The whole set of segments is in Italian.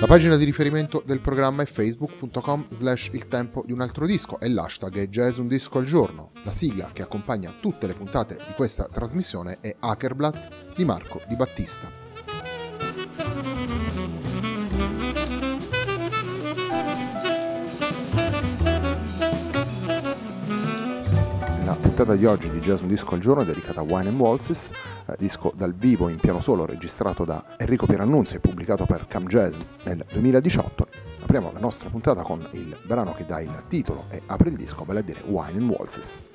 La pagina di riferimento del programma è facebook.com slash il tempo di un altro disco e l'hashtag è jazz un disco al giorno. La sigla che accompagna tutte le puntate di questa trasmissione è Hackerblatt di Marco Di Battista. La puntata di oggi di Jazz Un Disco al Giorno è dedicata a Wine and Waltzes, disco dal vivo in piano solo registrato da Enrico Pierannunzi e pubblicato per Cam Jazz nel 2018. Apriamo la nostra puntata con il brano che dà il titolo e apre il disco, vale a dire Wine and Waltzes.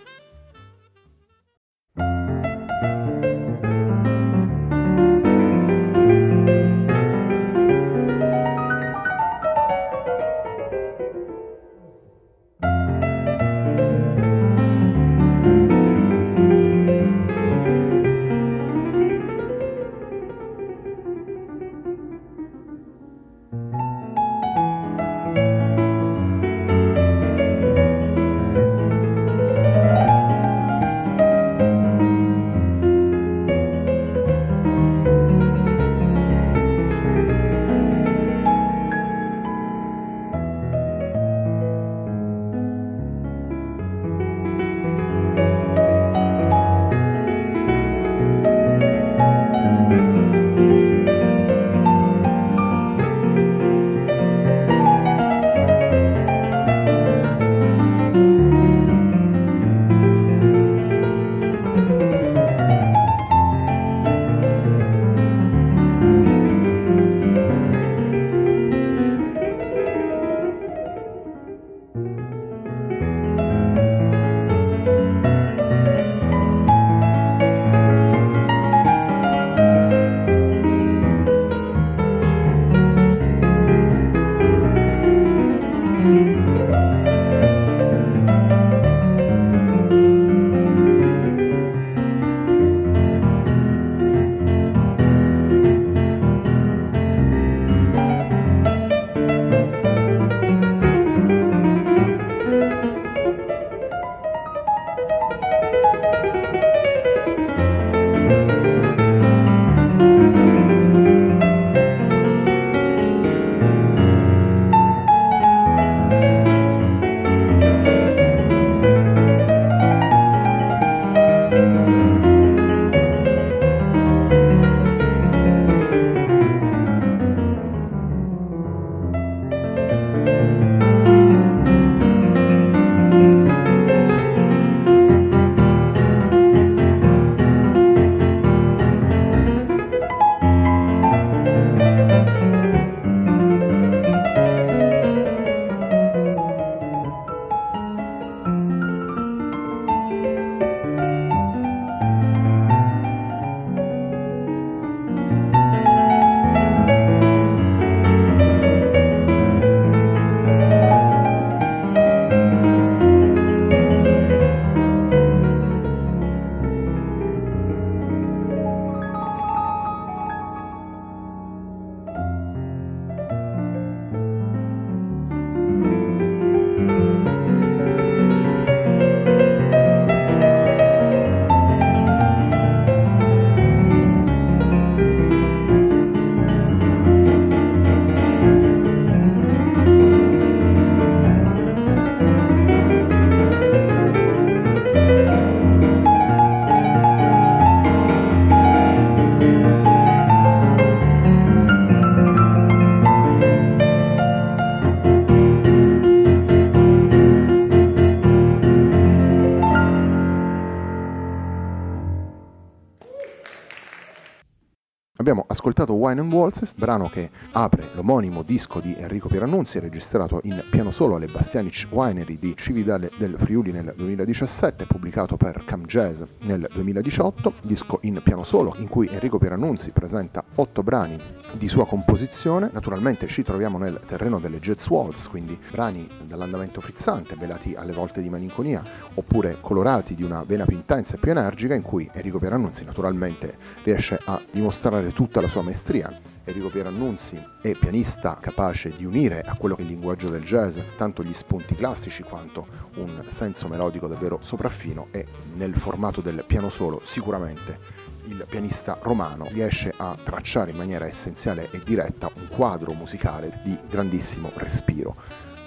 Ascoltato Wine and Waltzes, brano che apre l'omonimo disco di Enrico Pierannunzi, registrato in piano solo alle Bastianic Winery di Cividale del Friuli nel 2017, pubblicato per Cam Jazz nel 2018, disco in piano solo in cui Enrico Pierannunzi presenta otto brani di sua composizione. Naturalmente ci troviamo nel terreno delle jazz waltz, quindi brani dall'andamento frizzante, velati alle volte di malinconia, oppure colorati di una vena più intensa e più energica, in cui Enrico Pierannunzi naturalmente riesce a dimostrare tutta la sua maestria. Enrico Pierannunzi è pianista capace di unire a quello che è il linguaggio del jazz tanto gli spunti classici quanto un senso melodico davvero sopraffino e nel formato del piano solo sicuramente il pianista romano riesce a tracciare in maniera essenziale e diretta un quadro musicale di grandissimo respiro.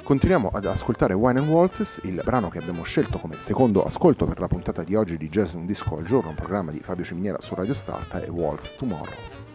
Continuiamo ad ascoltare Wine and Waltzes, il brano che abbiamo scelto come secondo ascolto per la puntata di oggi di Jazz Un Disco al Giorno, un programma di Fabio Ciminiera su Radio Start, è Waltz Tomorrow.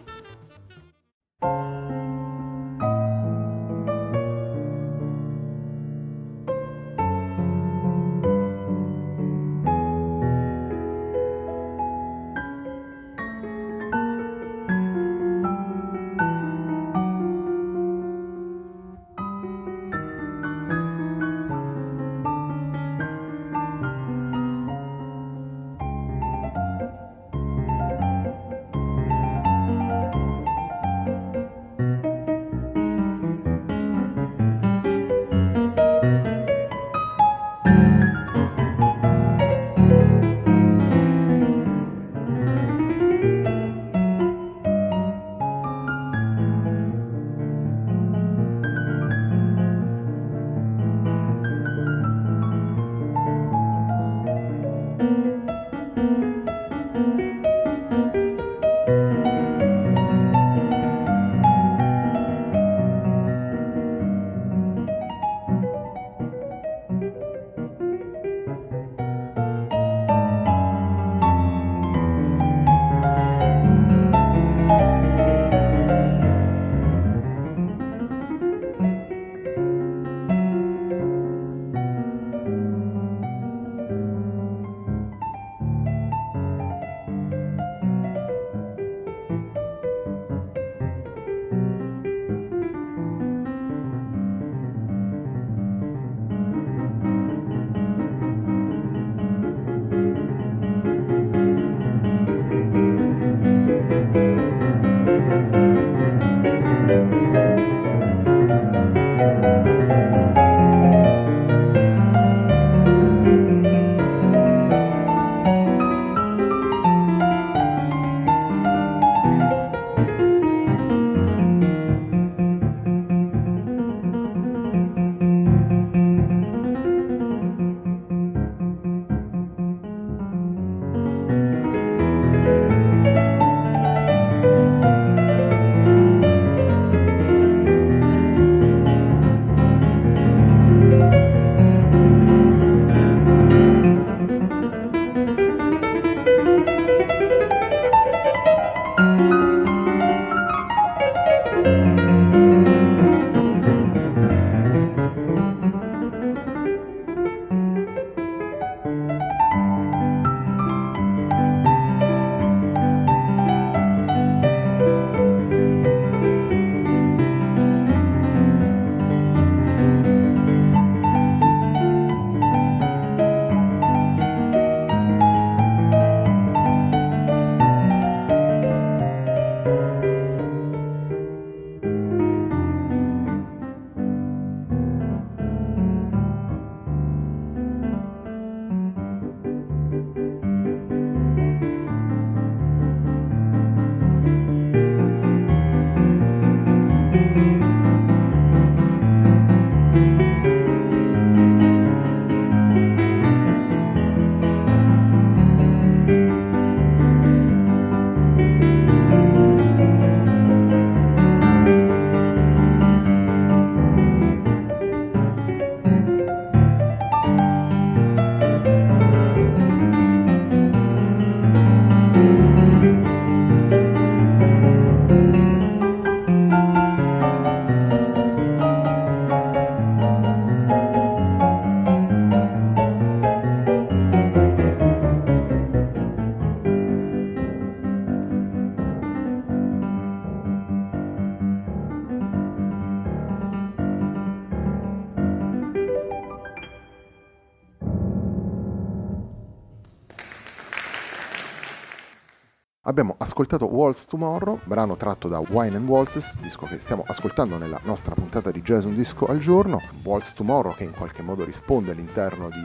Abbiamo ascoltato Waltz Tomorrow, brano tratto da Wine and Waltzes, disco che stiamo ascoltando nella nostra puntata di Jazz Un Disco al giorno. Waltz Tomorrow che in qualche modo risponde all'interno di,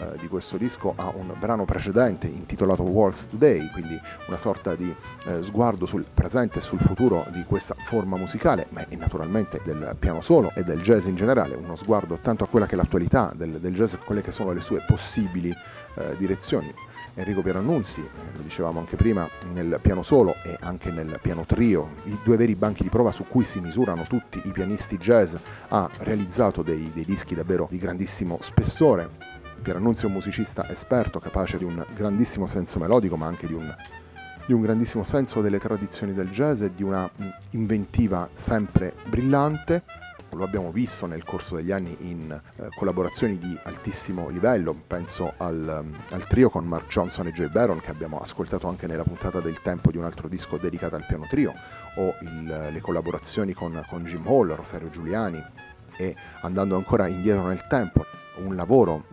eh, di questo disco a un brano precedente intitolato Waltz Today, quindi una sorta di eh, sguardo sul presente e sul futuro di questa forma musicale, ma naturalmente del piano solo e del jazz in generale, uno sguardo tanto a quella che è l'attualità del, del jazz e quelle che sono le sue possibili eh, direzioni. Enrico Pierannunzi, eh, lo dicevamo anche prima, nel piano solo e anche nel piano trio, i due veri banchi di prova su cui si misurano tutti i pianisti jazz, ha realizzato dei, dei dischi davvero di grandissimo spessore. Pierannunzi è un musicista esperto, capace di un grandissimo senso melodico, ma anche di un, di un grandissimo senso delle tradizioni del jazz e di una inventiva sempre brillante. Lo abbiamo visto nel corso degli anni in eh, collaborazioni di altissimo livello, penso al, al, trio con Mark Johnson e Jay Baron che abbiamo ascoltato anche nella puntata del tempo di un altro disco dedicato al piano trio, o il, le collaborazioni con, con Jim Hall, Rosario Giuliani. E andando ancora indietro nel tempo, un lavoro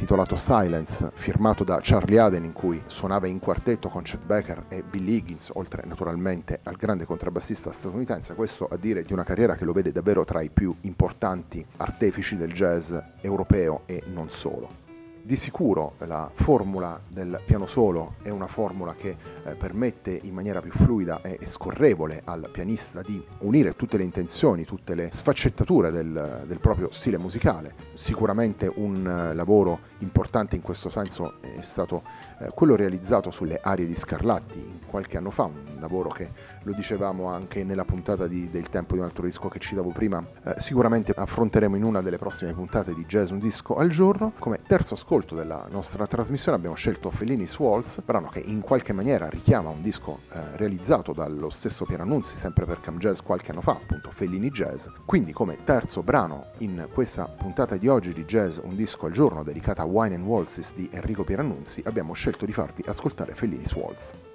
intitolato Silence, firmato da Charlie Aden in cui suonava in quartetto con Chet Baker e Bill Higgins, oltre naturalmente al grande contrabbassista statunitense, questo a dire di una carriera che lo vede davvero tra i più importanti artefici del jazz europeo e non solo. Di sicuro la formula del piano solo è una formula che eh, permette in maniera più fluida e scorrevole al pianista di unire tutte le intenzioni, tutte le sfaccettature del, del proprio stile musicale. Sicuramente un eh, lavoro importante in questo senso è stato eh, quello realizzato sulle arie di Scarlatti qualche anno fa, un lavoro che lo dicevamo anche nella puntata di, del tempo di un altro disco che citavo prima, eh, sicuramente affronteremo in una delle prossime puntate di Jazz Un Disco al giorno. Come terzo ascolto della nostra trasmissione abbiamo scelto Fellini's Waltz, brano che in qualche maniera richiama un disco eh, realizzato dallo stesso Piero Annunzi, sempre per Cam Jazz qualche anno fa, appunto Fellini Jazz. Quindi come terzo brano in questa puntata di oggi di Jazz Un Disco al giorno dedicata a Wine and Waltzes di Enrico Pierannunzi abbiamo scelto di farvi ascoltare Fellini's Waltz.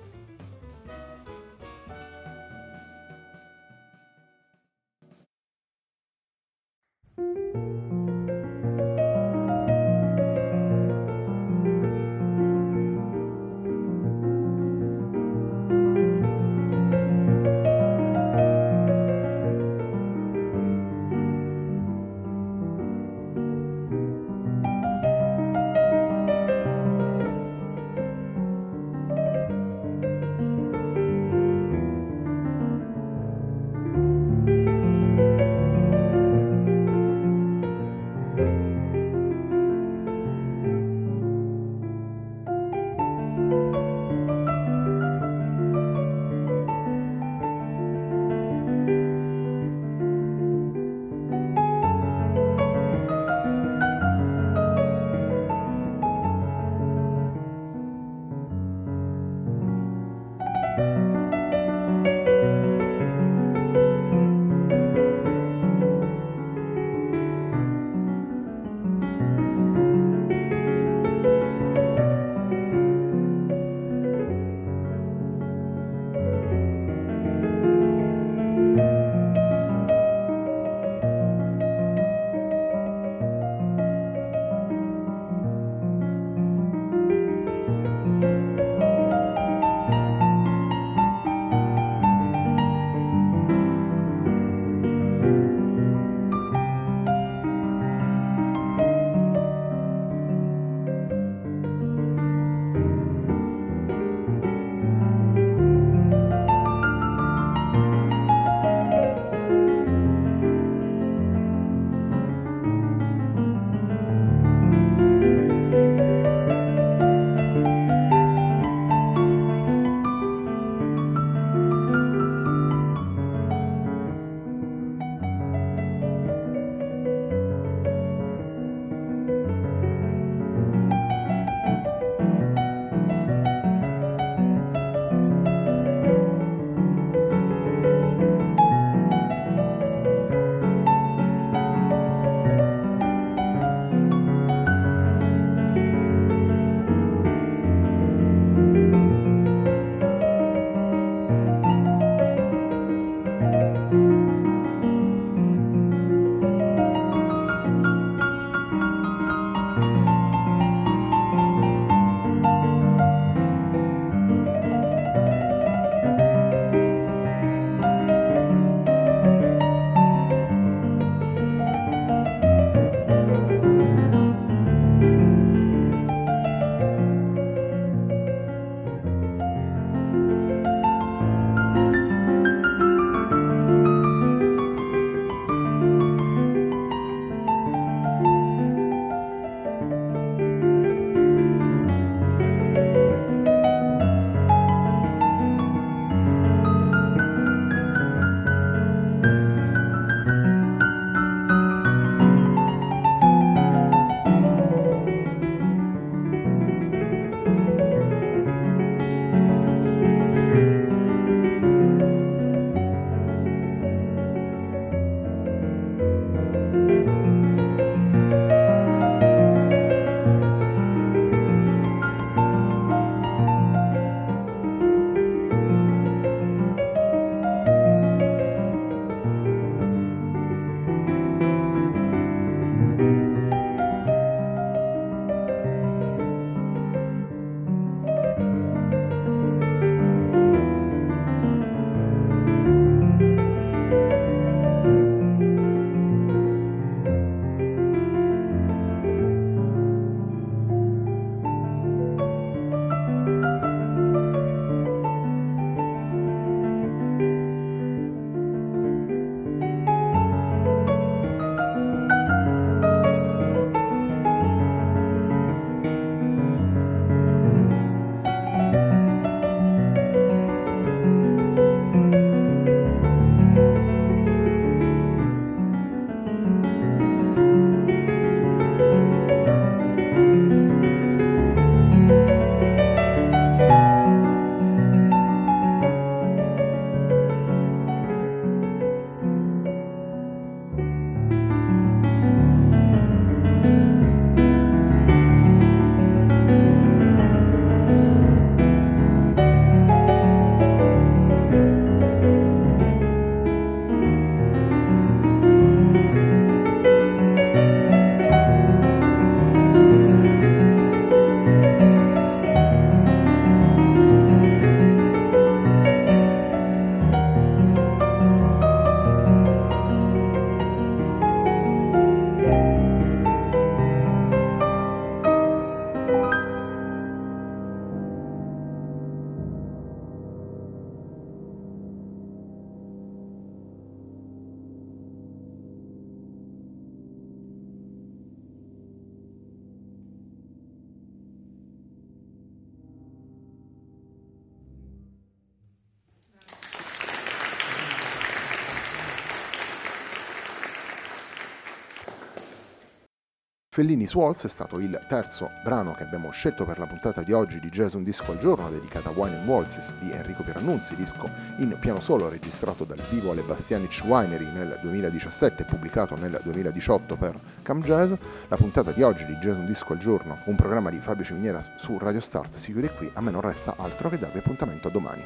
Fellini's Waltz è stato il terzo brano che abbiamo scelto per la puntata di oggi di Jazz Un Disco al Giorno dedicata a Wine and Waltzes di Enrico Pierannunzi, disco in piano solo registrato dal vivo alle Bastianic Winery nel 2017 e pubblicato nel 2018 per Cam Jazz. La puntata di oggi di Jazz Un Disco al Giorno, un programma di Fabio Ciminiera su Radio Start, si chiude qui, a me non resta altro che darvi appuntamento a domani.